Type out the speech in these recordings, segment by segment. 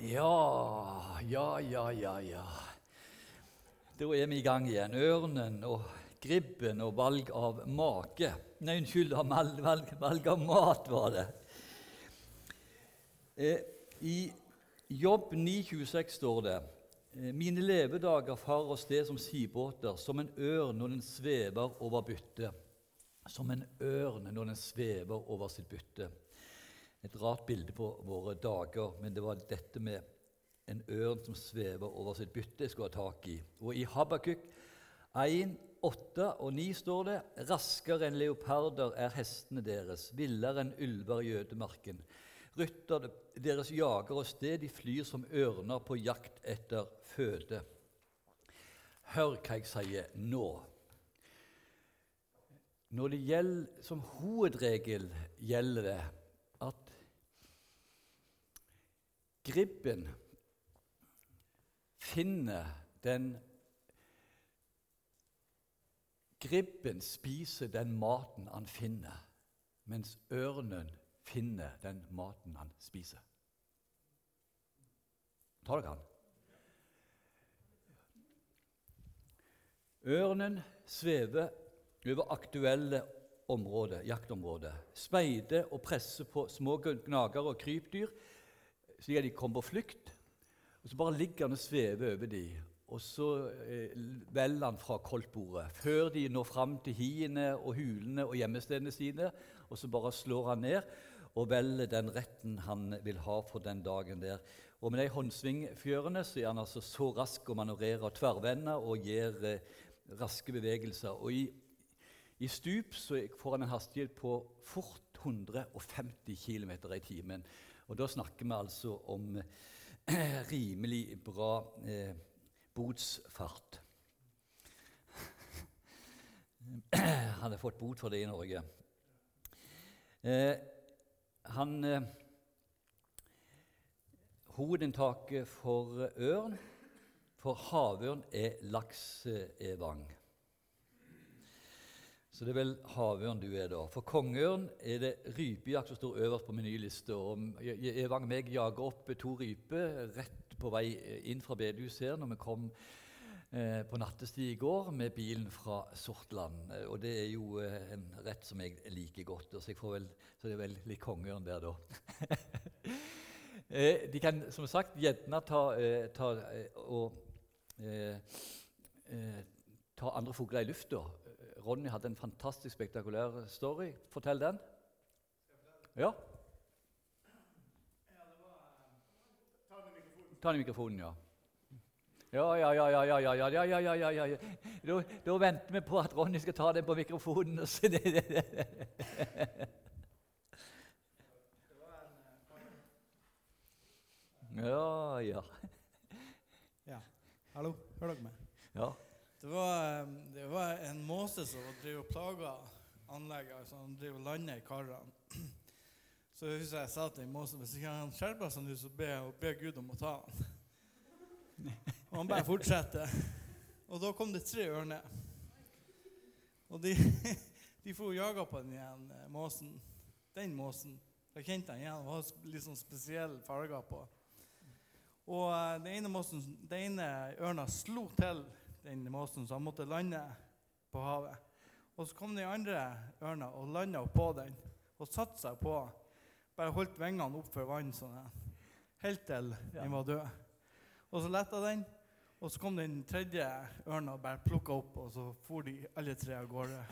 Ja, ja, ja, ja, ja. Da er vi i gang igjen. Ørnen og gribben og valg av make. Nei, unnskyld, valg, valg, valg av mat, var det. Eh, I Jobb 9,26 står det eh, Mine levedager farer av sted som sibåter, som en ørn når den svever over byttet. Som en ørn når den svever over sitt bytte et rart bilde på våre dager, men det var dette med en ørn som svever over sitt bytte, jeg skulle ha tak i. Og I Habakuk 1, 8 og 9 står det raskere enn leoparder er hestene deres, villere enn ulver i ødemarken. Rytter deres jager av sted, de flyr som ørner på jakt etter føde. Hør hva jeg sier nå. Når det gjelder, Som hovedregel gjelder det at gribben finner den Gribben spiser den maten han finner, mens ørnen finner den maten han spiser. Tar dere han? Ørnen svever over aktuelle områder, jaktområder, speider og presser på små gnagere og krypdyr slik at de kommer på flukt. Og Så bare ligger han og svever over dem, og så eh, velger han fra koldtbordet før de når fram til hiene og hulene og gjemmestedene sine. Og så bare slår han ned og velger den retten han vil ha for den dagen der. Og med de håndsvingfjørene så er han altså så rask å manøvrere tverrvende og gjør eh, raske bevegelser. Og i i stup så får han en hastighet på fort 150 km i timen. Og da snakker vi altså om eh, rimelig bra eh, botsfart. han har fått bot for det i Norge. Eh, han eh, Hovedinntaket for ørn, for havørn, er laksevang. Så det er vel havørn du er, da. For kongeørn er det rypejakt som står øverst på menylista. Evang og meg jager opp to ryper rett på vei inn fra bedehuset her når vi kom eh, på nattestid i går med bilen fra Sortland. Og det er jo eh, en rett som jeg liker godt. Så, vel, så det er vel litt kongeørn der, da. eh, de kan som sagt gjerne ta, eh, ta, eh, og, eh, ta andre fugler i lufta Ronny hadde en fantastisk spektakulær story. Fortell den. Ja? Ta den i mikrofonen, ja. Ja, ja, ja, ja, ja, ja, ja, ja, ja, ja, ja, ja. Da, da venter vi på at Ronny skal ta den på mikrofonen. ja, ja. Ja. Hallo, hører dere meg? Ja. Det var, det var, en måse som drev og plaga anlegget. altså Han drev og landa i karene. Så jeg husker jeg sa til en måse hvis ikke han skjerper seg nå, så ber jeg be Gud om å ta han. Og han bare fortsetter. Og da kom det tre ørner. Og de, de for og jaga på den igjen, eh, måsen. Den måsen. Jeg kjente han igjen. Det var litt sånn spesielle farger på. Og eh, den ene, måsen, den ene ørna slo til den måsen, så han måtte lande på havet. Og så kom den andre ørna og landa på den og satte seg på. Bare holdt vingene opp for vann sånn helt til den var død. Og så letta den, og så kom den tredje ørna og bare plukka opp, og så for de alle tre av gårde.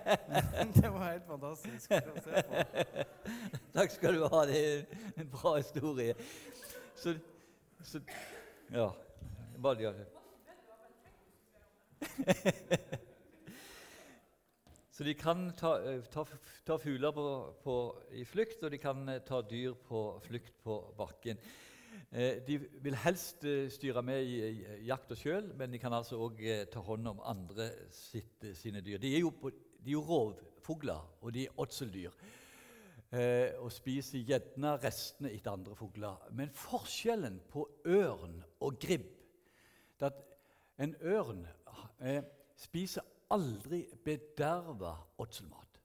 det var helt fantastisk å se på. Takk skal du ha. Det er en bra historie. Så, så Ja. Bare gjør det. Så de kan ta, eh, ta, ta fugler på, på, i flukt, og de kan eh, ta dyr på flukt på bakken. Eh, de vil helst styre med i jakta sjøl, men de kan altså òg ta hånd om andre sitt, sine dyr. De er jo, de er jo rovfugler, og de er åtseldyr. og spiser gjerne restene etter andre fugler. Men forskjellen på ørn og gribb er at en ørn eh, spiser aldri bederva åtselmat.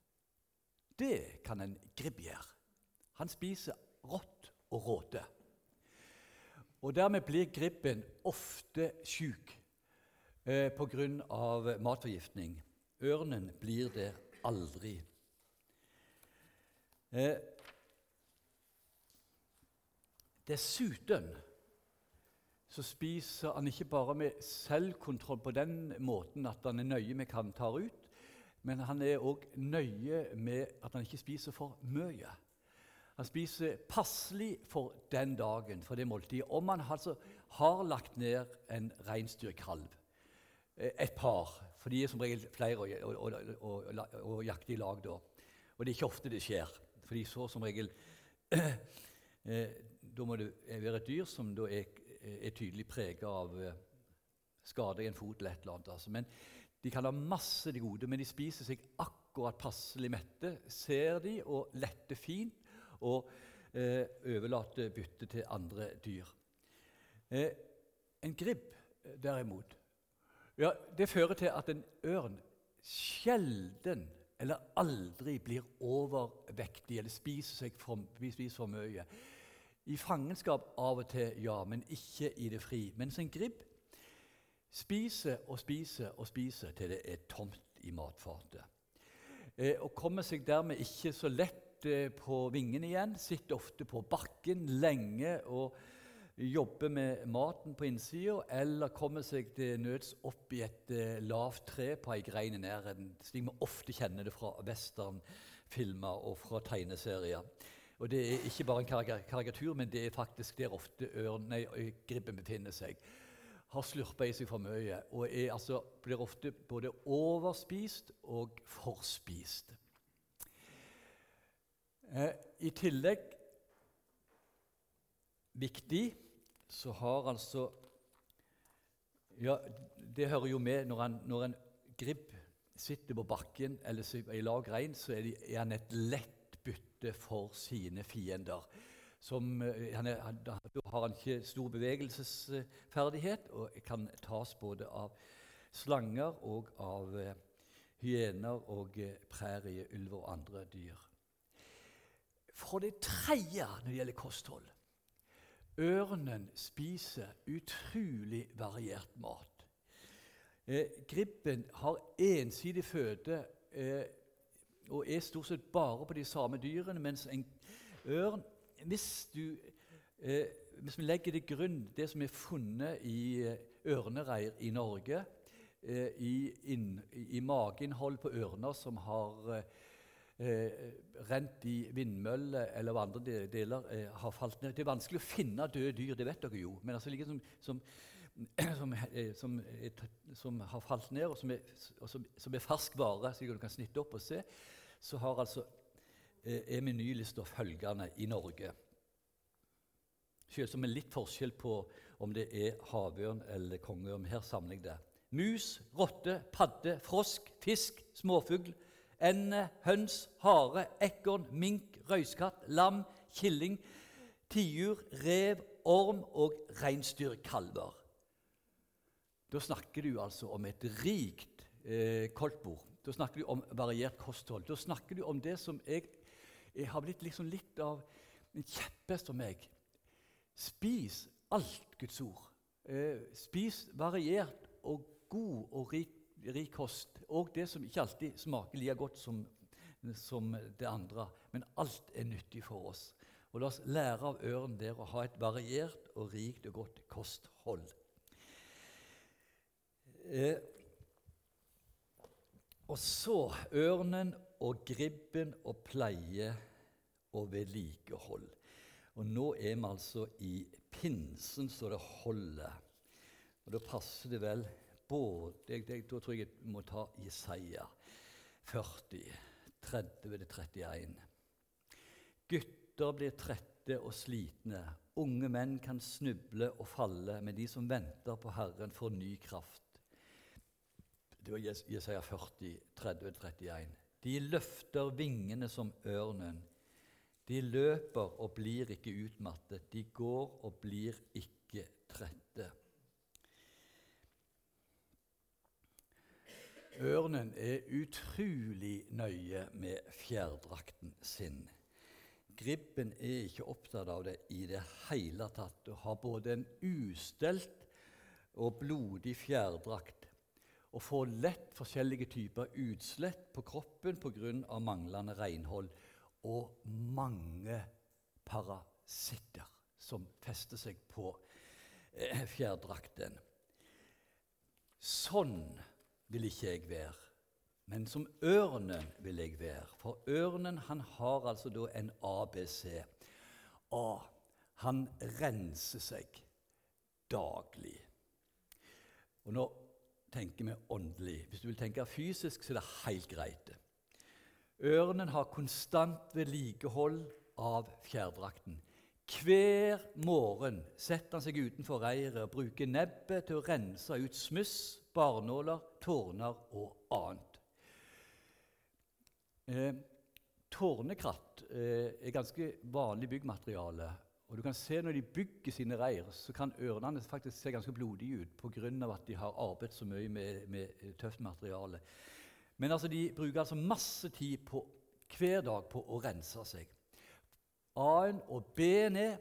Det kan en gribb gjøre. Han spiser rått og råte. Og dermed blir gribben ofte sjuk eh, pga. matforgiftning. Ørnen blir det aldri. Eh, dessuten så spiser han ikke bare med selvkontroll på den måten at han er nøye med hva han tar ut, men han er òg nøye med at han ikke spiser for mye. Han spiser passelig for den dagen, for det måltidet. Om han altså har lagt ned en reinsdyrkalv, eh, et par, for de er som regel flere å, jakte i lag da. Og det er ikke ofte det skjer, for de så som regel eh, Da må det være et dyr som da er, er tydelig preget av eh, skade i en fot eller et eller annet. Altså. Men de kan ha masse de gode, men de spiser seg akkurat passelig mette, ser de, og letter fint og eh, overlater byttet til andre dyr. Eh, en gribb, derimot, ja, det fører til at en ørn sjelden eller aldri blir overvektig eller spiser seg for, spiser for mye. I fangenskap av og til, ja, men ikke i det fri. Mens en gribb spiser og spiser og spiser til det er tomt i matfatet. Eh, og kommer seg dermed ikke så lett på vingene igjen, sitter ofte på bakken lenge og jobber med maten på innsida, eller kommer seg til nøds opp i et eh, lavt tre på ei grein i nærheten, slik vi ofte kjenner det fra westernfilmer og fra tegneserier. Og Det er ikke bare en karikatur, men det er faktisk der ofte ørn, nei, gribben befinner seg. Har slurpa i seg for mye og er, altså, blir ofte både overspist og forspist. Eh, I tillegg viktig så har altså Ja, det hører jo med når, en, når en gribb sitter på bakken eller i lag rein, så er, de, er, han et lett bytte for sine fiender. Som, eh, han er, han, da har han ikke stor bevegelsesferdighet og kan tas både av slanger og av eh, hyener og eh, prærieulver og andre dyr. For det tredje når det gjelder kosthold Ørnen spiser utrolig variert mat. Eh, gribben har ensidig føde eh, og er stort sett bare på de samme dyrene, mens en ørn Hvis, du, eh, hvis vi legger til grunn det som er funnet i eh, ørnereir i Norge, eh, i, inn, i mageinnhold på ørner som har eh, eh, rent i vindmøller eller andre deler eh, har falt ned. Det er vanskelig å finne døde dyr, det vet dere jo. Men altså like som, som, som, eh, som, som har falt ned, og som er, og som er fersk vare, så du kan snitte opp og se, så har altså eh, er menylista følgende i Norge. Selv som er litt forskjell på om det er havørn eller kongeørn. Her samler jeg det. Mus, rotte, padde, frosk, fisk, småfugl, ende, høns, hare, ekorn, mink, røyskatt, lam, killing, tiur, rev, orm og reinsdyrkalver. Da snakker du altså om et rikt eh, koldtbord. Da snakker du om variert kosthold. Da snakker du om det som jeg, jeg har blitt liksom litt av en kjepphest for meg. Spis alt Guds ord. Eh, spis variert og god og rik rik kost. Og det som ikke alltid smaker like godt som, som, det andre. Men alt er nyttig for oss. Og La oss lære av ørnen der å ha et variert og rikt og godt kosthold. Eh, og så ørnen og gribben og pleie og vedlikehold. Og nå er vi altså i pinsen så det holder. Og Da passer det vel både, Da tror jeg jeg må ta Jesaja 40, 30-31. Gutter blir trette og slitne. Unge menn kan snuble og falle, men de som venter på Herren, får ny kraft. Det var Jesaja 40, 30-31. De løfter vingene som ørnen. De løper og blir ikke utmattet. De går og blir ikke trette. Ørnen er utrolig nøye med fjærdrakten sin. gribben er ikke opptatt av det i det hele tatt og har både en ustelt og blodig fjærdrakt og får lett forskjellige typer utslett på kroppen pga. manglende renhold og mange parasitter som fester seg på eh, fjærdrakten. Sånn vil ikke jeg være. Men som ørnen vil jeg være. For ørnen han har altså da en ABC. A. Han renser seg daglig. Og nå tenker vi åndelig. Hvis du vil tenke fysisk, så er det helt greit. Ørnen har konstant vedlikehold av fjærdrakten. Hver morgen setter han seg utenfor reiret og bruker nebbet til å rense ut smuss, barnåler, tårner og annet. Eh, tårnekratt eh, er ganske vanlig byggmateriale. Og du kan se Når de bygger sine reir, så kan ørnene faktisk se ganske blodige ut pga. at de har arbeidet så mye med, med tøft materiale. Men altså, de bruker altså masse tid på, hver dag på å rense seg. A-en og B-en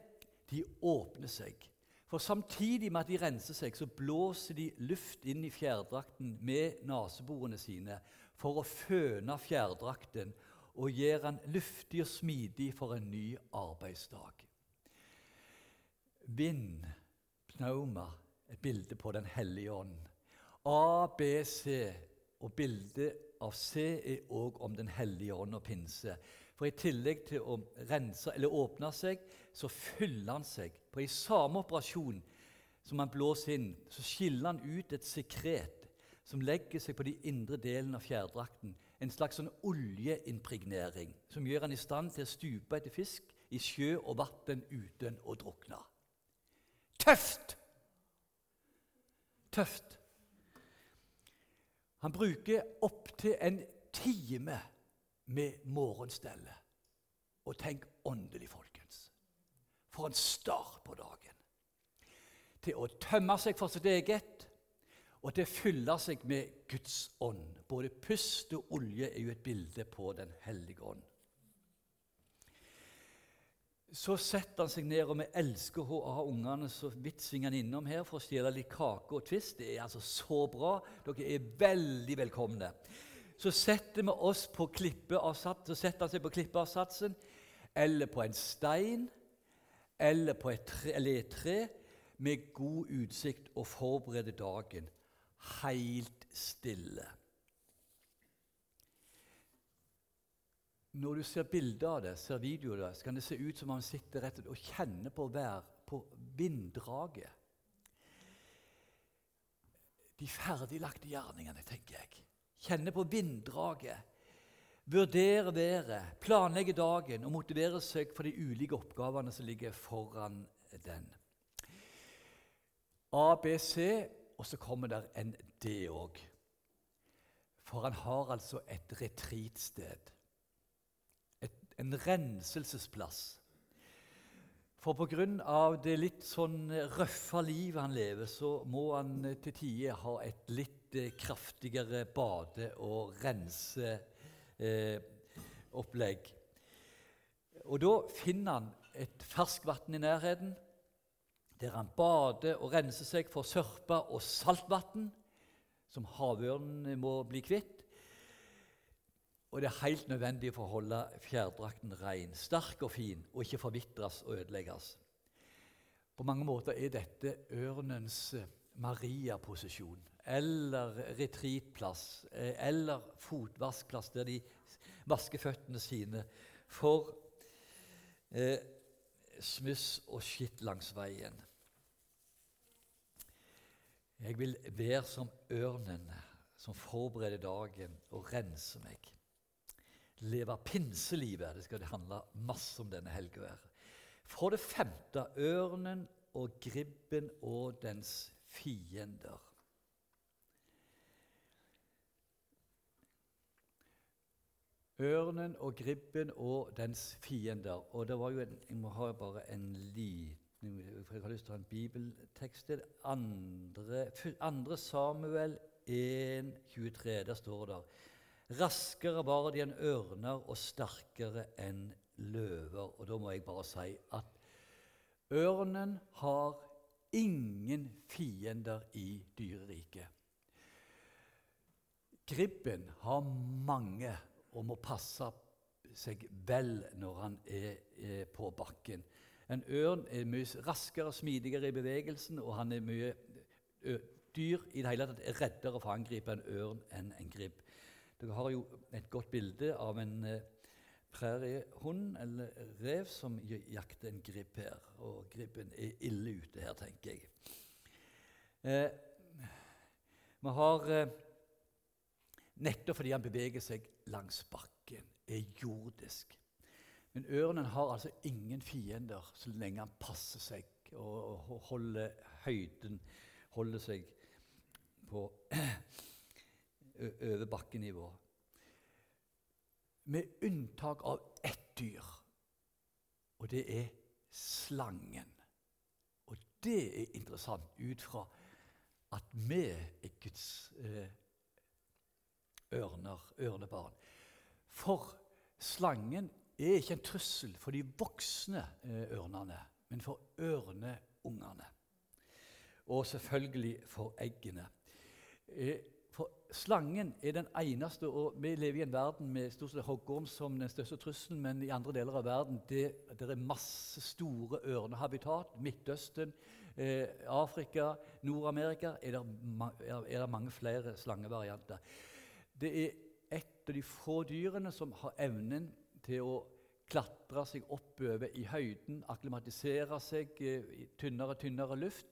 de åpner seg. For samtidig med at de renser seg, så blåser de luft inn i fjærdrakten med neseborene sine for å føne fjærdrakten og gjøre den luftig og smidig for en ny arbeidsdag. Vind, pnauma, et bilde på Den hellige ånd. A, B, C og bildet av C er òg om Den hellige ånd og pinse. For i tillegg til å rense eller åpne seg, så fyller han seg. På i samme operasjon som han blåser inn, så skiller han ut et sekret som legger seg på de indre delene av fjærdrakten. En slags sånn oljeimpregnering som gjør han i stand til å stupe etter fisk i sjø og vann uten å drukne. Tøft! Tøft. Han bruker opptil en time med morgenstellet. Og tenk åndelig, folkens. For en start på dagen. Til å tømme seg for sitt eget og til å fylle seg med Guds ånd. Både pust og olje er jo et bilde på Den hellige ånd. Så setter han seg ned, og vi elsker å ha ungene så vidt han innom her for å stjele litt kake og twist. Det er altså så bra. Dere er veldig velkomne så setter vi oss på klippeavsats, så setter han seg på klippeavsatsen eller på en stein eller på et tre, eller et tre med god utsikt og forbereder dagen helt stille. Når du ser bilder av det, ser videoer av det, så kan det se ut som om han sitter rett og kjenner på vær, på vinddraget. De ferdiglagte gjerningene, tenker jeg Kjenner på vinddraget, vurdere været, planlegge dagen og motivere seg for de ulike oppgavene som ligger foran den. A, B, C, og så kommer der en D òg. For han har altså et retreatsted. En renselsesplass. For pga. det litt sånn røffe livet han lever, så må han til tider ha et litt eh, kraftigere bade- og renseopplegg. Eh, og da finner han et ferskvann i nærheten, der han bader og renser seg for sørpe og saltvann, som havørnen må bli kvitt. Og det er helt nødvendig for å holde fjærdrakten ren, sterk og fin, og ikke forvitres og ødelegges. På mange måter er dette ørnens eh, Maria-posisjon eller retreatplass eh, eller fotvaskplass der de vasker føttene sine for eh, smuss og skitt langs veien. Jeg vil være som ørnen som forbereder dagen og renser meg. Leve pinselivet. Det skal handle masse om denne helga. For det femte ørnen og gribben og dens fiender. Ørnen og gribben og dens fiender. Og det var jo en, Jeg må ha bare en liten Jeg har lyst til å ha en bibeltekst til. Andre, andre Samuel 1, 23. Der står det Raskere var de enn ørner og sterkere enn løver. Og da må jeg bare si at ørnen har ingen fiender i dyreriket. Gribben har mange og må passe seg vel når han er, er på bakken. En ørn er mye raskere og smidigere i bevegelsen, og han er mye dyr i det hele tatt er reddere for å angripe en ørn enn en gribb. Dere har jo et godt bilde av en eh, præriehund eller rev som jakter en gribb her. Og gribben er ille ute her, tenker jeg. Eh, har eh, Nettopp fordi han beveger seg langs bakken, er jordisk. Men ørnen har altså ingen fiender så lenge han passer seg og, og holder høyden, holder seg på over bakkenivå. Med unntak av ett dyr, og det er slangen. Og det er interessant ut fra at vi er Guds eh, ørner, ørnebarn. For slangen er ikke en trussel for de voksne eh, ørnene, men for ørneungene. Og selvfølgelig for eggene. Eh, for slangen er den eneste, og vi lever i en verden med stort sett hoggorm som den største trusselen, men i andre deler av verden det, det er masse store ørnehabitat. Midtøsten, eh, Afrika, Nord-Amerika er, er det mange flere slangevarianter. Det er et av de få dyrene som har evnen til å klatre seg oppover i høyden, akklimatisere seg eh, i tynnere og tynnere luft.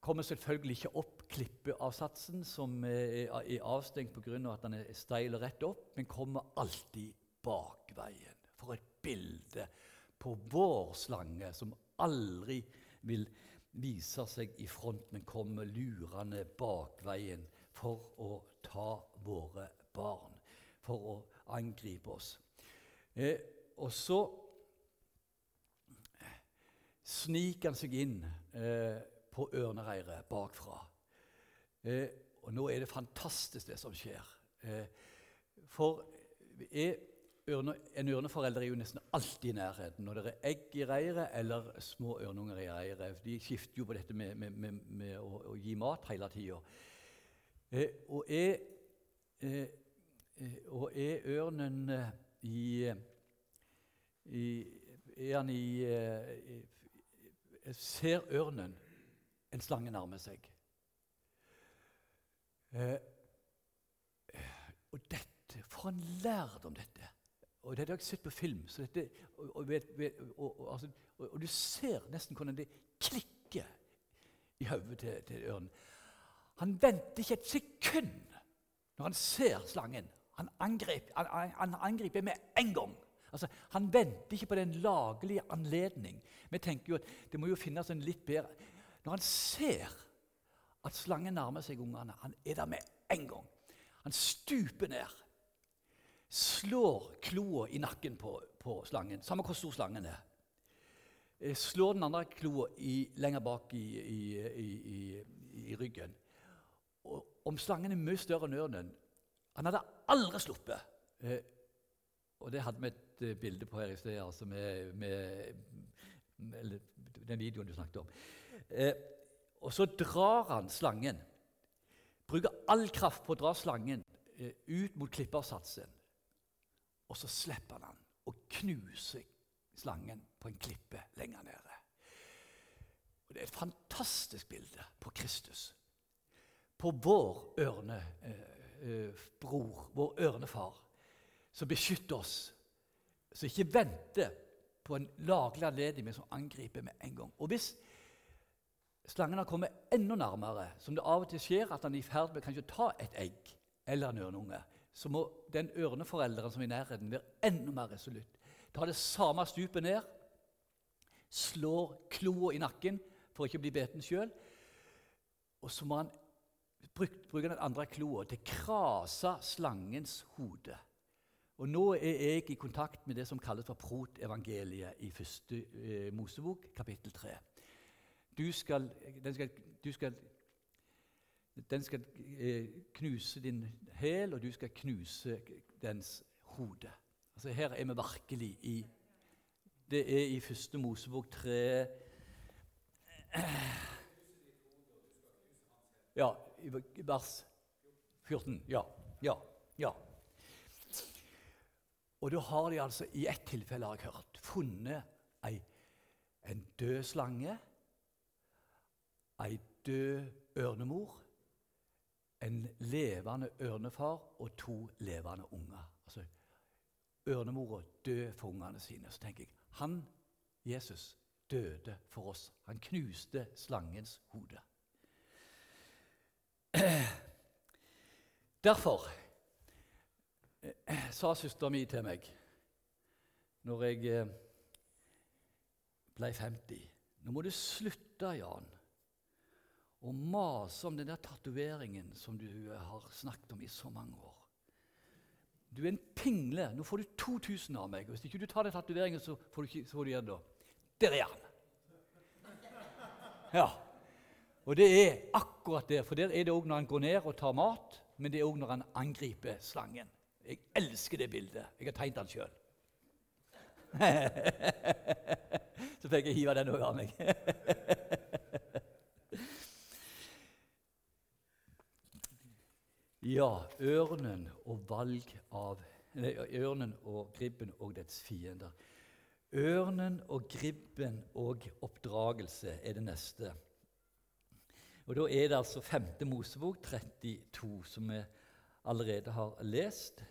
Kommer selvfølgelig ikke opp klippeavsatsen, som er avstengt pga. Av at den er steil og rett opp, men kommer alltid bakveien. For et bilde på vår slange, som aldri vil vise seg i front, men kommer lurende bakveien for å ta våre barn, for å angripe oss. Eh, og så sniker han seg inn eh, på ørnereiret bakfra. Eh, og nå er det fantastisk, det som skjer. Eh, for ørne, en ørneforelder er jo nesten alltid i nærheten når det er egg i reiret eller små ørnunger i reiret. De skifter jo på dette med, med, med, med å, å, gi mat hele tida. Eh, og, eh, eh, og er ørnen eh, i, i Er han i, i Ser ørnen en slange nærmer seg? Eh, og dette For en lærdom dette! Og Dette har jeg sett på film. Dette, og, og, og, altså, og, du ser nesten hvordan det klikker i hodet til, til ørnen. Han venter ikke et sekund når han ser slangen. Han, angrep, han, han angriper med en gang. Altså, han venter ikke på den laglige anledning. Vi tenker jo at det må jo finnes en litt bedre Når han ser at slangen nærmer seg ungene, han er der med en gang. Han stuper ned, slår kloa i nakken på, på, slangen, samme hvor stor slangen er. Eh, slår den andre kloa lenger bak i, i, i ryggen. Og om slangen er mye større enn ørnen Han hadde aldri sluppet. Eh, og det hadde vi et eh, bilde på her i sted, altså med, med, med, den videoen du snakket om. Eh, og så drar han slangen. Bruker all kraft på å dra slangen eh, ut mot klippersatsen. Og så slipper han den og knuser slangen på en klippe lenger nede. Og Det er et fantastisk bilde på Kristus på vår ørnebror, eh, vår ørnefar, som beskytter oss, som ikke venter på en laglig anledning, men som angriper med en gang. Og hvis slangen har kommet enda nærmere, som det av og til skjer at han er i ferd med kanskje å ta et egg eller en ørneunge, så må den ørneforelderen som er i nærheten, være enda mer resolutt. Ta det samme stupet ned, slår kloa i nakken for ikke å bli beten sjøl, og så må han bruke den andre kloa til å krase slangens hode. Og Nå er jeg i kontakt med det som kalles for protevangeliet i første eh, Mosebok, kapittel 3. Du skal, den skal, du skal, den skal eh, knuse din hæl, og du skal knuse dens hode. Altså Her er vi virkelig i Det er i første Mosebok 3 Ja, i vers 14. Ja. Ja. Ja. Og da har de altså, i ett tilfelle har jeg hørt, funnet ei, en død slange, ei død ørnemor, en levende ørnefar og to levende unger. Altså, Ørnemora død for ungene sine. Så tenker jeg han, Jesus, døde for oss. Han knuste slangens hode. Derfor eh, sa søstera mi til meg når jeg eh, ble 50 Nå må du slutte, Jan, å mase om den der tatoveringen som du eh, har snakket om i så mange år. Du er en pingle. Nå får du 2000 av meg. Hvis ikke du tar den tatoveringen, så får du, igjen da. Der er han! Ja. Og det er akkurat det. For der er det òg når han går ned og tar mat, men det er òg når han angriper slangen. Jeg elsker det bildet. Jeg har tegnet den sjøl. Så fikk jeg hive den over meg. ja, ørnen og valg av nei, Ørnen og gribben og dets fiender. Ørnen og gribben og oppdragelse er det neste. Og Da er det altså 5. Mosebok 32, som vi allerede har lest.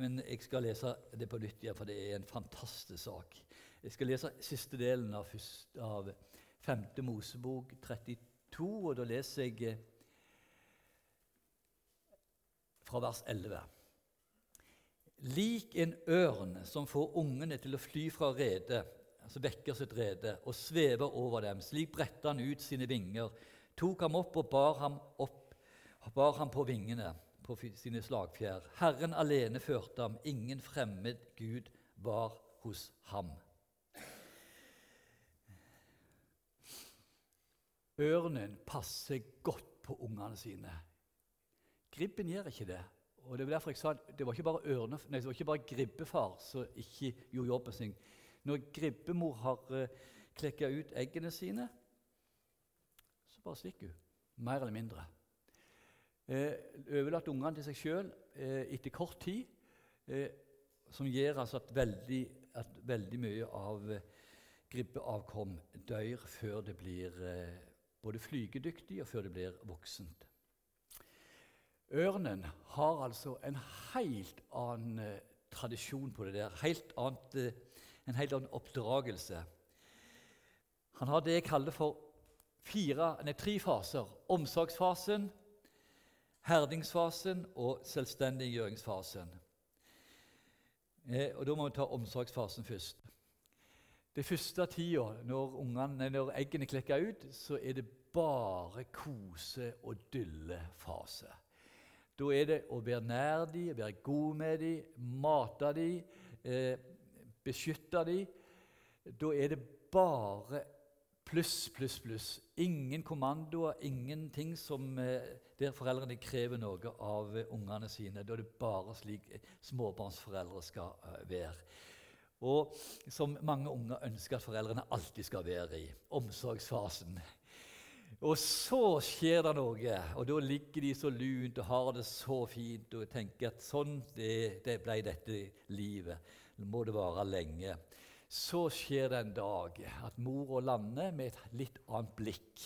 Men jeg skal lese det på nytt igjen, for det er en fantastisk sak. Jeg skal lese siste delen av, av 5. Mosebok 32, og da leser jeg eh, fra vers 11. Lik en ørn som får ungene til å fly fra redet, altså vekker sitt rede, og svever over dem. Slik bredte han ut sine vinger, tok ham opp og bar ham, opp, bar ham på vingene, på sine slagfjær. Herren alene førte ham, ingen fremmed Gud var hos ham. Ørnen passer godt på ungene sine. Gribben gjør ikke det. Og Det var derfor jeg sa det var ikke bare, ørne, nei, det var ikke bare gribbefar som ikke gjorde jobben sin. Når gribbemor har eh, klekka ut eggene sine, så bare stikker hun. Mer eller mindre. Eh, overlatt ungene til seg sjøl eh, etter kort tid, eh, som gjør altså at veldig, at veldig mye av eh, gribbeavkom dør før det blir eh, både flygedyktig og før det blir voksent. Ørnen har altså en helt annen eh, tradisjon på det der. Helt annet, eh, en helt annen oppdragelse. Han har det jeg kaller for fire, nei, tre faser. Omsorgsfasen, herdingsfasen og selvstendiggjøringsfasen. Eh, og Da må vi ta omsorgsfasen først. Det første tida, når, når eggene klekker ut, så er det bare kose- og dyllefase. Da er det å være nær dem, være god med dem, mate dem, eh, beskytte dem. Da er det bare pluss, pluss, pluss. Ingen kommandoer, ingenting som, eh, der foreldrene krever noe av eh, ungene sine. Da er det bare slik eh, småbarnsforeldre skal eh, være. Og som mange unger ønsker at foreldrene alltid skal være i. Omsorgsfasen. Og så skjer det noe, og da ligger de så lunt og har det så fint og tenker at sånn det, det ble dette livet. Må det vare lenge. Så skjer det en dag at mor lander med et litt annet blikk.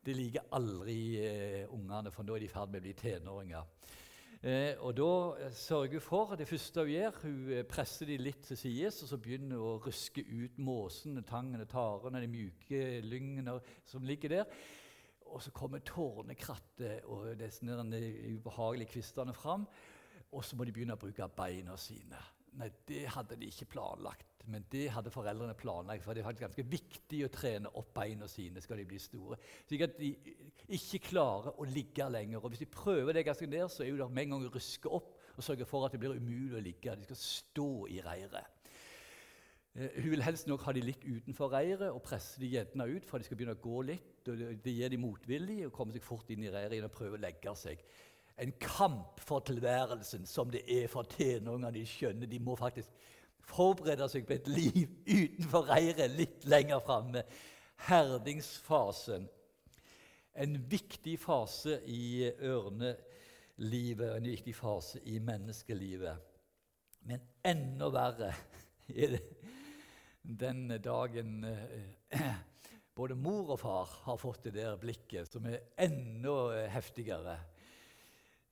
Det liker aldri eh, ungene, for nå er de i ferd med å bli tenåringer. Eh, og Da sørger hun for det første hun gjør, hun eh, presser de litt til sides, og så begynner hun å ruske ut måsene, tangene, tarene, de mjuke lyngene som ligger der. Og så kommer tårnekrattet og disse ubehagelige kvistene fram. Og så må de begynne å bruke beina sine. Nei, Det hadde de ikke planlagt, men det hadde foreldrene planlagt. For det er faktisk ganske viktig å trene opp beina sine skal de bli store. Slik at de ikke klarer å ligge lenger. Og Hvis de prøver det ganske ned, så er det med en gang å ruske opp og sørge for at det blir umulig å ligge. De skal stå i reiret. Uh, hun vil helst nok ha de litt utenfor reiret og presse de gjerne ut for de skal begynne å gå litt. og Det, gir de motvillig og kommer seg fort inn i reiret og prøver å legge seg. En kamp for tilværelsen som det er for tenåringer. De skjønner de må faktisk forberede seg på et liv utenfor reiret litt lenger framme. Herdingsfasen. En viktig fase i ørnelivet, en viktig fase i menneskelivet. Men enda verre er det den dagen eh, både mor og far har fått det der blikket, som er enda heftigere.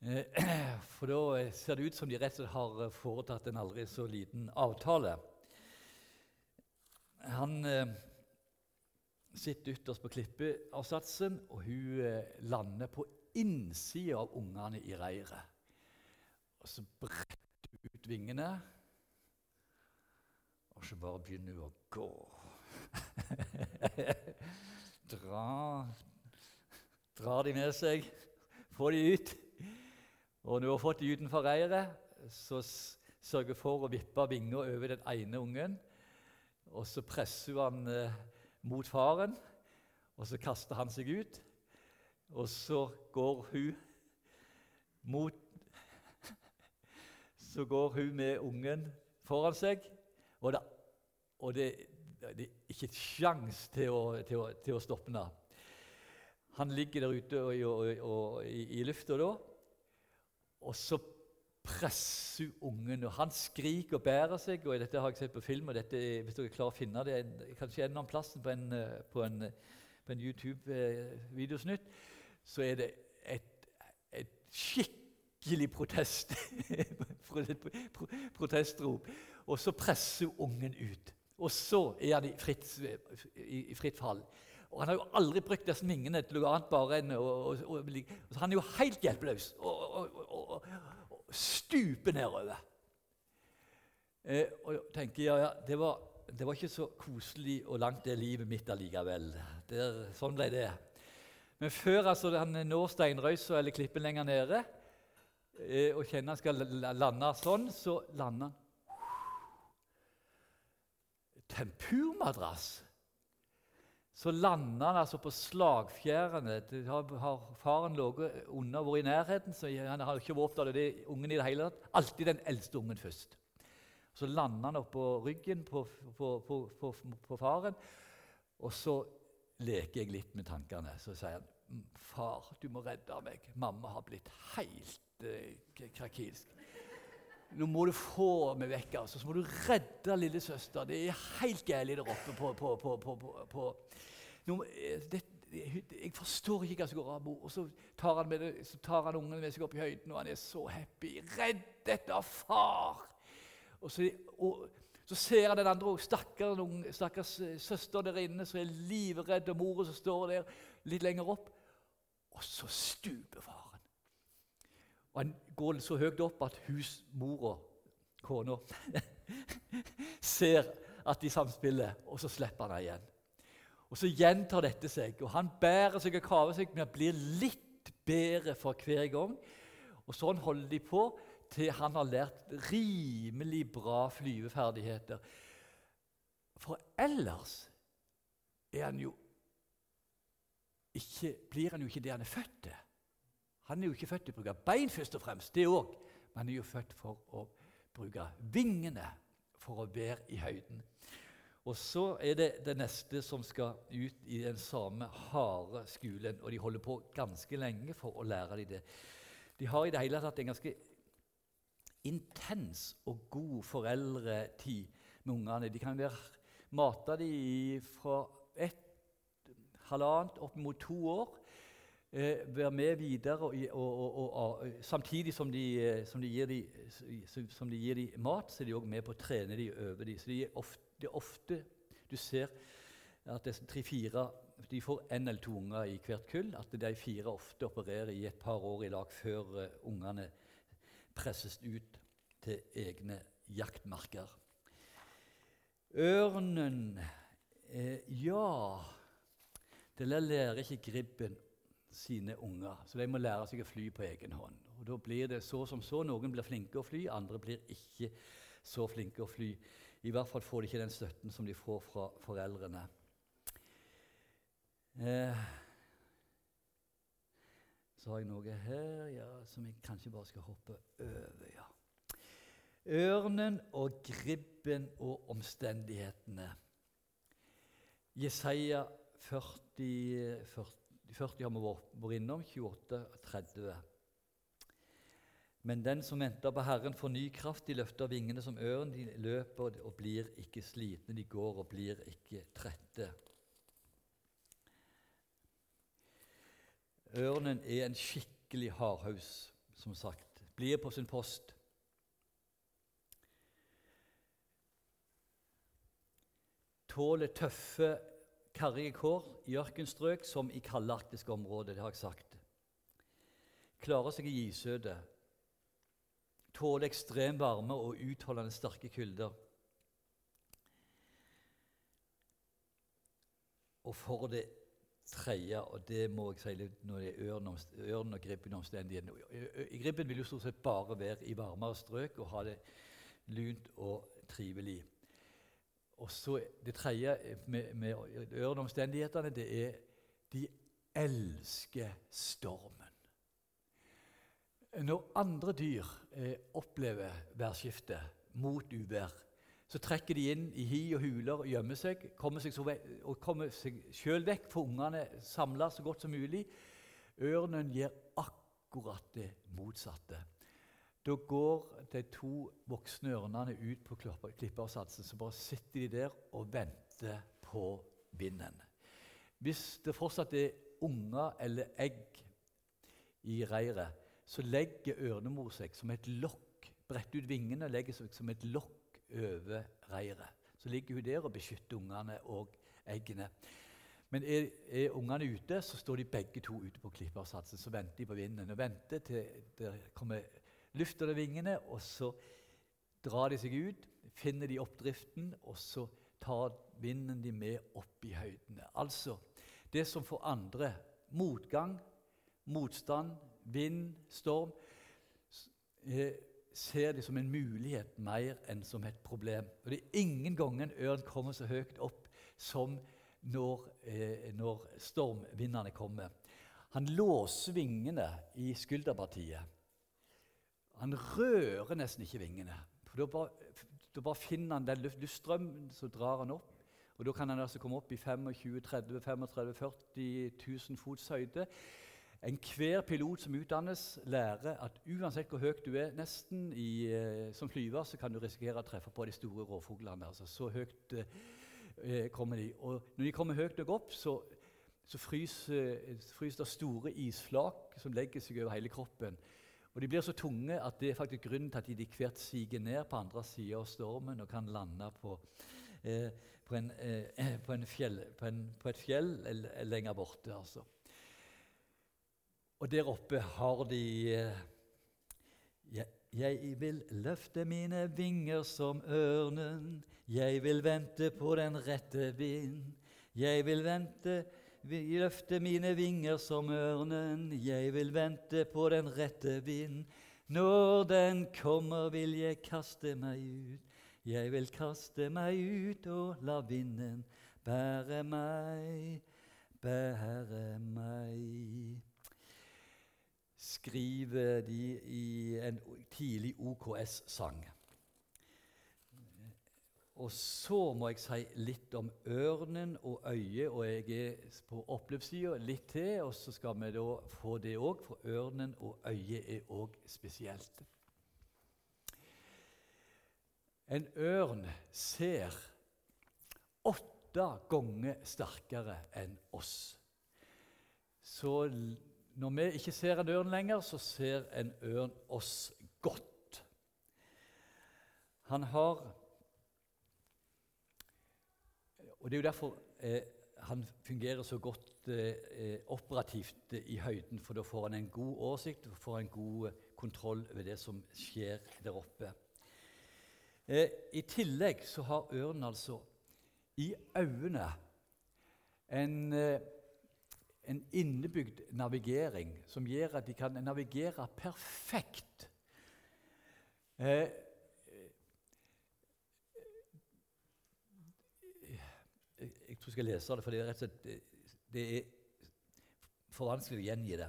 Eh, for da ser det ut som de rett og slett har foretatt en aldri så liten avtale. Han eh, sitter ytterst på klippeavsatsen, og hun eh, lander på innsida av ungene i reiret. Og så bretter hun ut vingene, og så bare begynner hun å gå. dra, dra de med seg, få de ut. Og når hun har fått de utenfor reiret, så sørger hun for å vippe vinger over den ene ungen. Og så presser hun han eh, mot faren, og så kaster han seg ut. Og så går hun mot Så går hun med ungen foran seg, og det, og det det er ikke sjans til å, til, å, til å, stoppe den. Han ligger der ute og, og, i, i lufta da, og så presser ungen, og han skriker og bærer seg. og Dette har jeg sett på film, og dette, hvis dere klarer å finne det kanskje en eller annen plass på en, på en, på en YouTube-videosnutt, så er det et, et skikkelig protest, protestrop. Og så presser ungen ut. Og så er han i fritt, i, fritt fall. Og Han har jo aldri brukt disse vingene til noe annet bare enn å, Så han er jo helt hjelpeløs og, og, og, stuper nedover. Eh, og tenker ja, ja, det var, det var, ikke så koselig og langt det livet mitt allikevel. Der, sånn ble det. Men før altså, han når steinrøysa eller klippen lenger nede eh, og kjenner han skal lande sånn, så lander han tempurmadrass. Så landa han altså på slagfjærene. Faren ligget under vært i nærheten, så han har ikke vært av det ungen i det hele tatt. Alltid den eldste ungen først. Så landa han oppå ryggen på, på, på, på, faren, og så leker jeg litt med tankene. Så sier han, 'Far, du må redde meg. Mamma har blitt helt eh, krakilsk.' Nå må du få meg vekk, altså. Så må du redde lillesøster. Det er helt galt der oppe på, på, på, på Eh, det, Jeg forstår ikke hva som går av. Og så tar, han det, så tar han ungen med seg opp i høyden, og han er så happy. 'Reddet av far!' Og så, og, så ser han den andre stakkars, stakkars eh, søster der inne som er livredd, og mora som står der litt lenger opp. Og så stuper faren. Og han går så høyt opp at husmora, kona, ser at de samspiller, og så slipper han igjen. Og Så gjentar dette seg, og han bærer seg og kaver seg, men blir litt bedre for hver gang. Og Sånn holder de på til han har lært rimelig bra flyveferdigheter. For ellers er han ikke, blir han jo ikke det han er født til. Han er jo ikke født til å bruke bein, først og fremst, det òg. Men han er jo født for å bruke vingene for å være i høyden. Og så er det det neste som skal ut i den samme harde skolen. Og de holder på ganske lenge for å lære dem det. De har i det hele tatt en ganske intens og god foreldretid med ungene. De kan være mata dem fra ett, halvannet opp mot to år eh, være med videre, og, og, og, og samtidig som de, eh, som, de de, som de, gir mat, så er de òg med på å trene de øve de. Så de er ofte, det er ofte Du ser at disse tre-fire de får én eller to unger i hvert kull. At de fire ofte opererer i et par år i lag før uh, ungene presses ut til egne jaktmarker. Ørnen eh, Ja, det lærer ikke gribben sine unger. Så de må lære seg å fly på egen hånd. Og Da blir det så som så. Noen blir flinke å fly, andre blir ikke så flinke å fly. I hvert fall får de ikke den støtten som de får fra foreldrene. så har jeg noe her ja, som jeg kanskje bare skal hoppe over. ja. Ørnen og gribben og omstendighetene. Jesaja 40, 40, 40 har vi vært innom, 28 og 30. Men den som venter på Herren, får ny kraft. De løfter vingene som ørn. De løper og blir ikke slitne. De går og blir ikke trette. Ørnen er en skikkelig hardhaus, som sagt. Blir på sin post. Tåler tøffe, karrige kår i ørkenstrøk som i kaldarktiske områder. Det har jeg sagt. Klarer seg i isødet tåler ekstrem varme og utholdende sterke kulder. Og for det tredje, og det må jeg si litt når det er ørn, ørn og gribben omstendighetene Gribben vil jo stort sett bare være i varmere strøk og ha det lunt og trivelig. Og så Det tredje med, med ørneomstendighetene det er de elsker stormen. Når andre dyr eh, opplever værskifte mot uvær, så trekker de inn i hi og huler og gjemmer seg kommer seg og kommer seg selv vekk, for ungene samla så godt som mulig. Ørnen gjør akkurat det motsatte. Da går de to voksne ørnene ut på klippeavsatsen, så bare sitter de der og venter på vinden. Hvis det fortsatt er unger eller egg i reiret, så legger ørnemor seg som et lokk, bretter ut vingene legger seg som et lokk over reiret. Så ligger hun der og beskytter ungene og eggene. Men er, er ungene ute, så står de begge to ute på klippersatsen. Så venter de på vinden og venter til det kommer luft under vingene. Og så drar de seg ut, finner de oppdriften, og så tar vinden de med opp i høydene. Altså det som for andre motgang, motstand, vind, storm, eh, ser de som en mulighet mer enn som et problem. Og Det er ingen gang en ørn kommer så høyt opp som når, eh, når stormvindene kommer. Han låser vingene i skulderpartiet. Han rører nesten ikke vingene. For Da bare, da bare finner han den luftstrømmen, så drar han opp. Og Da kan han altså komme opp i 25 30 35 40 000 fots høyde. Enhver pilot som utdannes, lærer at uansett hvor høyt du er nesten i, eh, som flyver, så kan du risikere å treffe på de store rovfuglene. Altså, så høyt eh, eh kommer de. Og når de kommer høyt nok opp, så, så fryser, fryser det store isflak som legger seg over hele kroppen. Og De blir så tunge at det er faktisk grunnen til at de hvert siger ned på andre sida av stormen og kan lande på, eh, på, en, eh, på, en fjell, på, en, et fjell lenger borte. altså. Og der oppe har de eh, jeg, vil løfte mine vinger som ørnen, jeg vil vente på den rette vind. Jeg vil vente, løfte mine vinger som ørnen, jeg vil vente på den rette vind. Når den kommer, vil jeg kaste meg ut. Jeg vil kaste meg ut og la vinden bære meg, bære meg skriver de i en tidlig OKS-sang. Og så må jeg si litt om ørnen og øyet, og jeg er på oppløpssida litt til. Og så skal vi da få det òg, for ørnen og øyet er òg spesielt. En ørn ser åtte ganger sterkere enn oss. Så når vi ikke ser en ørn lenger, så ser en ørn oss godt. Han har Og Det er jo derfor eh, han fungerer så godt eh, operativt i høyden, for da får han en god oversikt og får en god kontroll over det som skjer der oppe. Eh, I tillegg så har ørnen altså i øynene en eh, en innebygd navigering som gjør at de kan navigere perfekt. Eh, eh, jeg tror jeg skal lese det, for det er rett og slett eh, det er for vanskelig å gjengi det.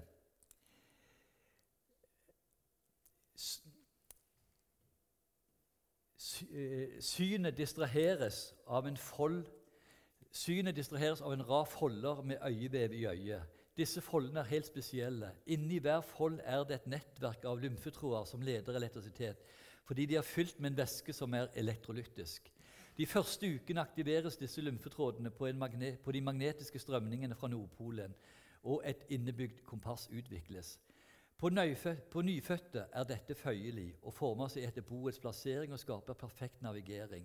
Eh, synet distraheres av en fold Synet distraheres av en rad folder med øyevev i øyet. Disse foldene er helt spesielle. Inni hver fold er det et nettverk av lymfetråder som leder elektrisitet, fordi de er fylt med en væske som er elektrolytisk. De første ukene aktiveres disse lymfetrådene på, magne på de magnetiske strømningene fra Nordpolen, og et innebygd kompass utvikles. På, på nyfødte er dette føyelig og former seg etter boets plassering og skaper perfekt navigering.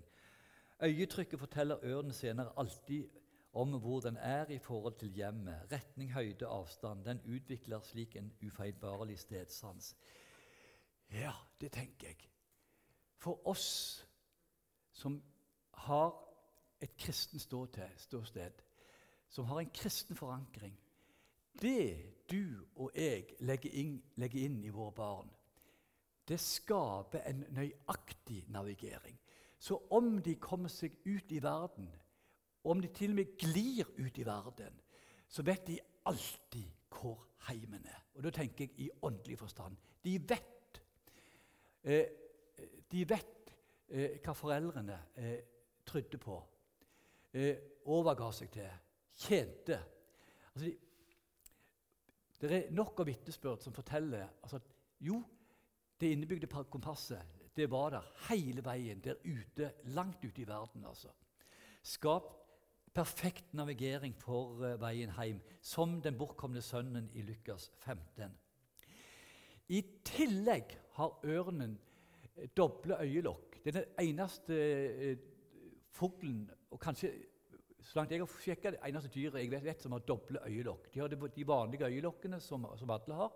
Øyetrykket forteller ørnen senere alltid om hvor den er i forhold til hjemmet. Retning, høyde, avstand. Den utvikler slik en ufeilbarlig stedsans. Ja, det tenker jeg. For oss som har et kristen ståsted, som har en kristen forankring Det du og jeg legger inn, legger inn i våre barn, det skaper en nøyaktig navigering. Så om de kommer seg ut i verden, og om de til og med glir ut i verden, så vet de alltid hvor heimen er. Og da tenker jeg i åndelig forstand. De vet, eh, de vet eh, hva foreldrene eh, trodde på, eh, overga seg til, tjente. Altså, de, det er nok av vitnesbyrd som forteller altså, at jo, det innebygde kompasset det var der hele veien der ute, langt ute i verden. altså. Skap perfekt navigering for eh, veien hjem, som den bortkomne sønnen i Lukas 15. I tillegg har ørnen eh, doble øyelokk. Det er den eneste eh, fuglen, og kanskje så langt jeg har sjekka, det eneste dyret jeg vet som har doble øyelokk. De har de, de vanlige øyelokkene som, som alle har,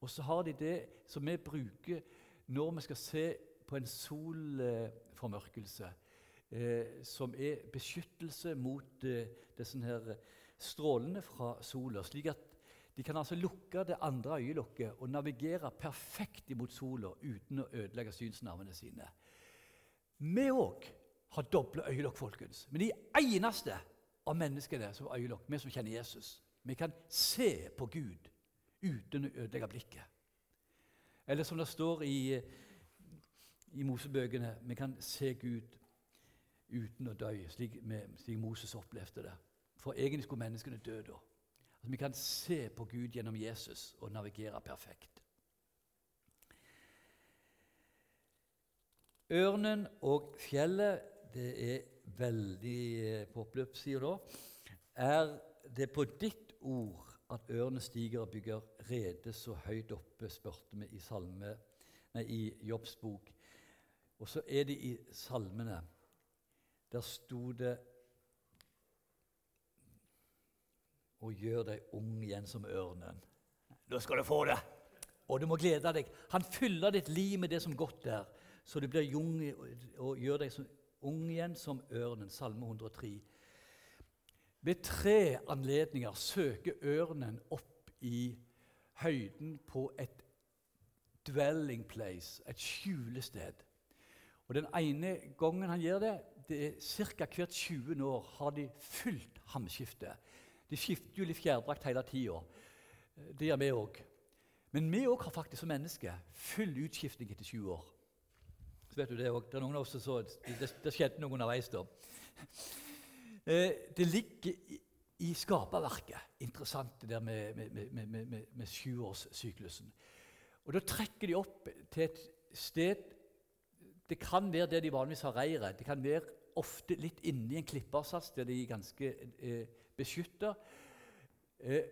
og så har de det som vi bruker når vi skal se på en solformørkelse, eh, som er beskyttelse mot eh, disse her strålene fra sola, slik at de kan altså lukke det andre øyelokket og navigere perfekt imot sola uten å ødelegge synsnervene sine. Vi òg har doble øyelokk, folkens. Men de eneste av menneskene som har øyelokk, vi som kjenner Jesus. Vi kan se på Gud uten å ødelegge blikket. Eller som det står i, i Mosebøkene, vi kan se Gud uten å dø, slik, slik Moses opplevde det. For egentlig skulle menneskene dø da. Altså, vi kan se på Gud gjennom Jesus og navigere perfekt. Ørnen og fjellet, det er veldig på på oppløpssida da, er det på ditt ord at ørnen stiger og bygger rede så høyt oppe, spurte vi i, salme, nei, i Jobbs bok. Og så er det i salmene. Der sto det Og gjør deg ung igjen som ørnen. Da skal du få det! Og du må glede deg. Han fyller ditt liv med det som godt er, så du blir jung og gjør deg som ung igjen som ørnen. Salme 103. Ved tre anledninger søker ørnen opp i høyden på et dwelling place, et skjulested. Og Den ene gangen han gjør det, det er ca. hvert 20. år, har de fullt hamskifte. De skifter jo litt fjærdrakt hele tida. Det gjør vi òg. Men vi òg har faktisk som mennesker full utskiftning etter 20 år. Så vet du Det også. Det er noen av oss som så, det, det skjedde noe underveis da. Eh, det ligger i, i skaperverket. Interessant det der med, med, med, med, med sjuårssyklusen. Og Da trekker de opp til et sted Det kan være der de vanligvis har reiret. Det kan være ofte litt inni en klippersats der de er ganske eh, beskytta. Eh,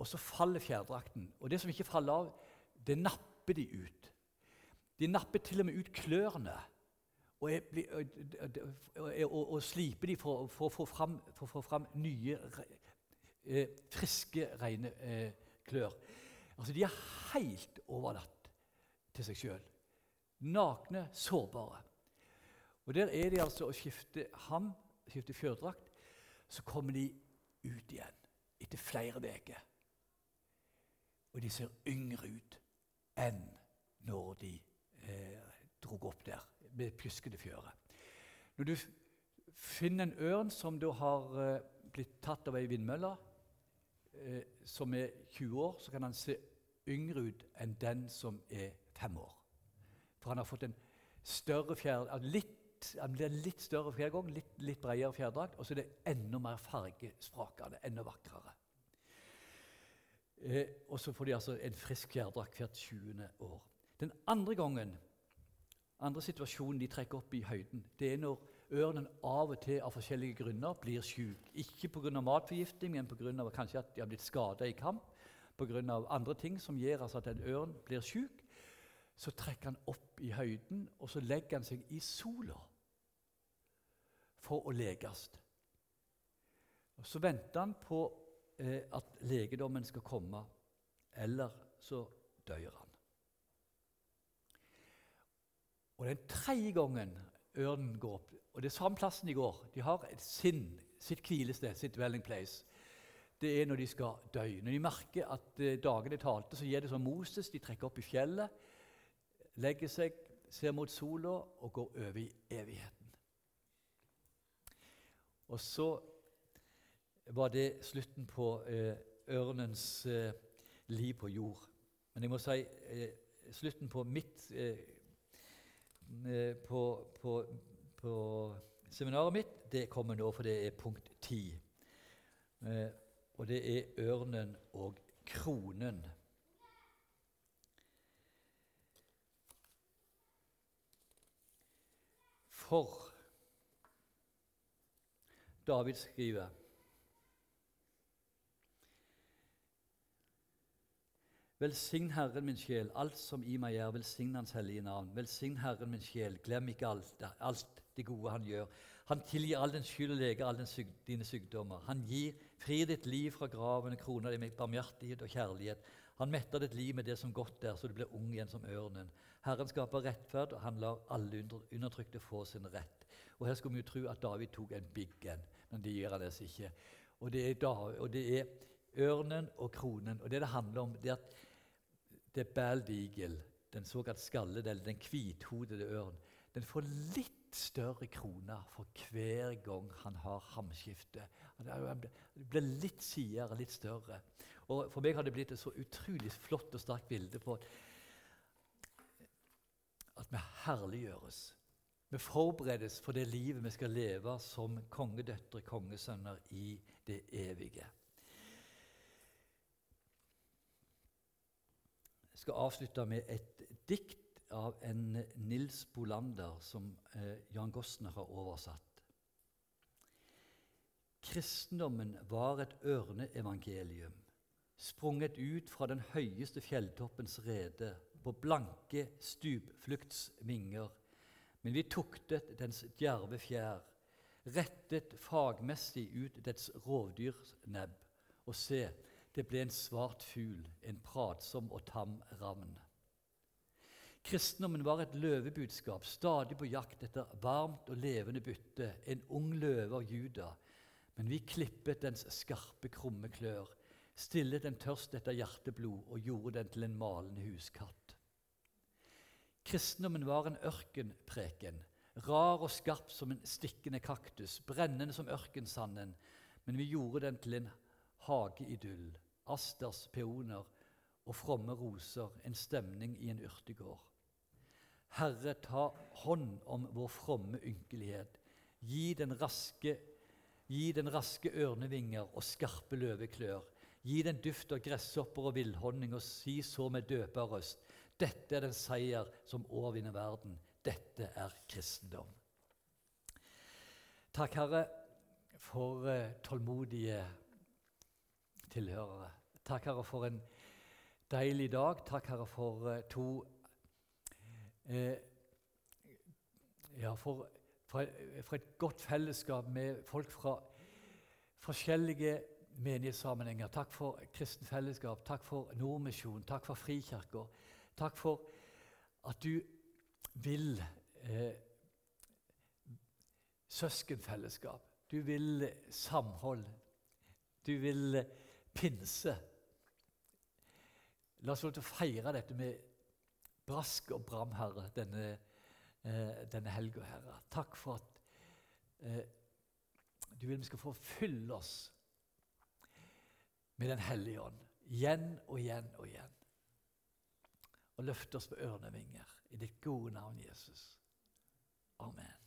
og så faller fjærdrakten. Og det som ikke faller av, det napper de ut. De napper til og med ut klørne og, er, og, og, sliper de for, for, få fram, for å få fram nye, eh, friske, rene eh, klør. Altså, de er helt overlatt til seg sjøl. Nakne, sårbare. Og Der er de altså å skifte ham, skifte fjørdrakt. Så kommer de ut igjen etter flere uker. Og de ser yngre ut enn når de eh, drog opp der med pjuskete fjøre. Når du finner en ørn som da har eh, blitt tatt av ei vindmølle, eh, som er 20 år, så kan han se yngre ut enn den som er 5 år. For han har fått en større fjær, litt han blir litt større fjærgong, litt, litt bredere fjærdrakt, og så er det enda mer fargesprakende, enda vakrere. Eh, og så får de altså en frisk fjærdrakt hvert 20. år. Den andre gangen, andre situasjonen de trekker opp i høyden, det er når ørnen av og til av forskjellige grunner blir syk. Ikke pga. matforgiftning, men pga. kanskje at de har blitt skada i kamp. Pga. andre ting som gjør altså at en ørn blir syk. Så trekker han opp i høyden, og så legger han seg i sola for å leges. Og Så venter han på eh, at legedommen skal komme, eller så dør han. Og Den tredje gangen ørnen går opp, og det er samme plassen de går De har et sinn, sitt hvilested, sitt dwelling place. Det er når de skal dø. Når de merker at eh, dagene talte, så gjør det som Moses. De trekker opp i fjellet, legger seg, ser mot sola og går over i evigheten. Og så var det slutten på eh, ørnens eh, liv på jord. Men jeg må si eh, slutten på mitt eh, eh, på, på, på, seminaret mitt det kommer nå, for det er punkt ti. Eh, og det er ørnen og kronen. For David skriver Velsign Herren min sjel, alt som i meg er, velsign Hans hellige navn. Velsign Herren min sjel, glem ikke alt, alt det gode Han gjør. Han tilgir all den skyld og leger alle dine sykdommer. Han gir fri ditt liv fra graven og kroner deg med barmhjertighet og kjærlighet. Han metter ditt liv med det som godt er, så du blir ung igjen som ørnen. Herren skaper rettferd, og han lar alle undertrykte få sin rett. Og Her skulle vi jo tro at David tok en big en, men det gjør han altså ikke. Og det, David, og det er ørnen og kronen. Og det det handler om, det er at det er bald eagle, den såkalt skallede, eller den hvithodede ørn, den får litt større krone for hver gang han har hamskifte. Det blir litt sidere, litt større. Og For meg har det blitt et så utrolig flott og sterkt bilde på at vi herliggjøres. Vi forberedes for det livet vi skal leve som kongedøtre, kongesønner, i det evige. Jeg skal avslutte med et dikt av en Nils Bolander som eh, Jan Gossner har oversatt. Kristendommen var et ørneevangelium, sprunget ut fra den høyeste fjelltoppens rede, på blanke stupfluktsvinger. Men vi tuktet dens djerve fjær, rettet fagmessig ut dets rovdyrsnebb, og se, det ble en svart fugl, en pratsom og tam ravn. Kristendommen var et løvebudskap, stadig på jakt etter varmt og levende bytte, en ung løve av Juda. Men vi klippet dens skarpe, krumme klør, stillet den tørst etter hjerteblod og gjorde den til en malende huskatt. Kristendommen var en ørkenpreken, rar og skarp som en stikkende kaktus, brennende som ørkensanden, men vi gjorde den til en hageidyll, asters peoner og fromme roser, en stemning i en urtegård. Herre, ta hånd om vår fromme ynkelighet. Gi den raske, gi den raske ørnevinger og skarpe løveklør. Gi den duft av gresshopper og villhonning, og si så med døpa røst. Dette er den seier som overvinner verden. Dette er kristendom. Takk, Herre, for uh, tålmodige tilhørere. Takk, Herre, for en deilig dag. Takk, Herre, for uh, to eh, Ja, for, for, for, et godt fellesskap med folk fra forskjellige menighetssammenhenger. Takk for kristent fellesskap. Takk for Nordmisjonen, Takk for Frikirker. Takk for at du vil eh, søskenfellesskap. Du vil samhold. Du vil pinse. La oss få til å feire dette med brask og bram, Herre, denne, eh, denne helga, Herre. Takk for at eh, du vil vi skal få fylle oss med Den hellige ånd igjen og igjen og igjen. Og løfte oss på ørnevinger i ditt gode navn, Jesus. Amen.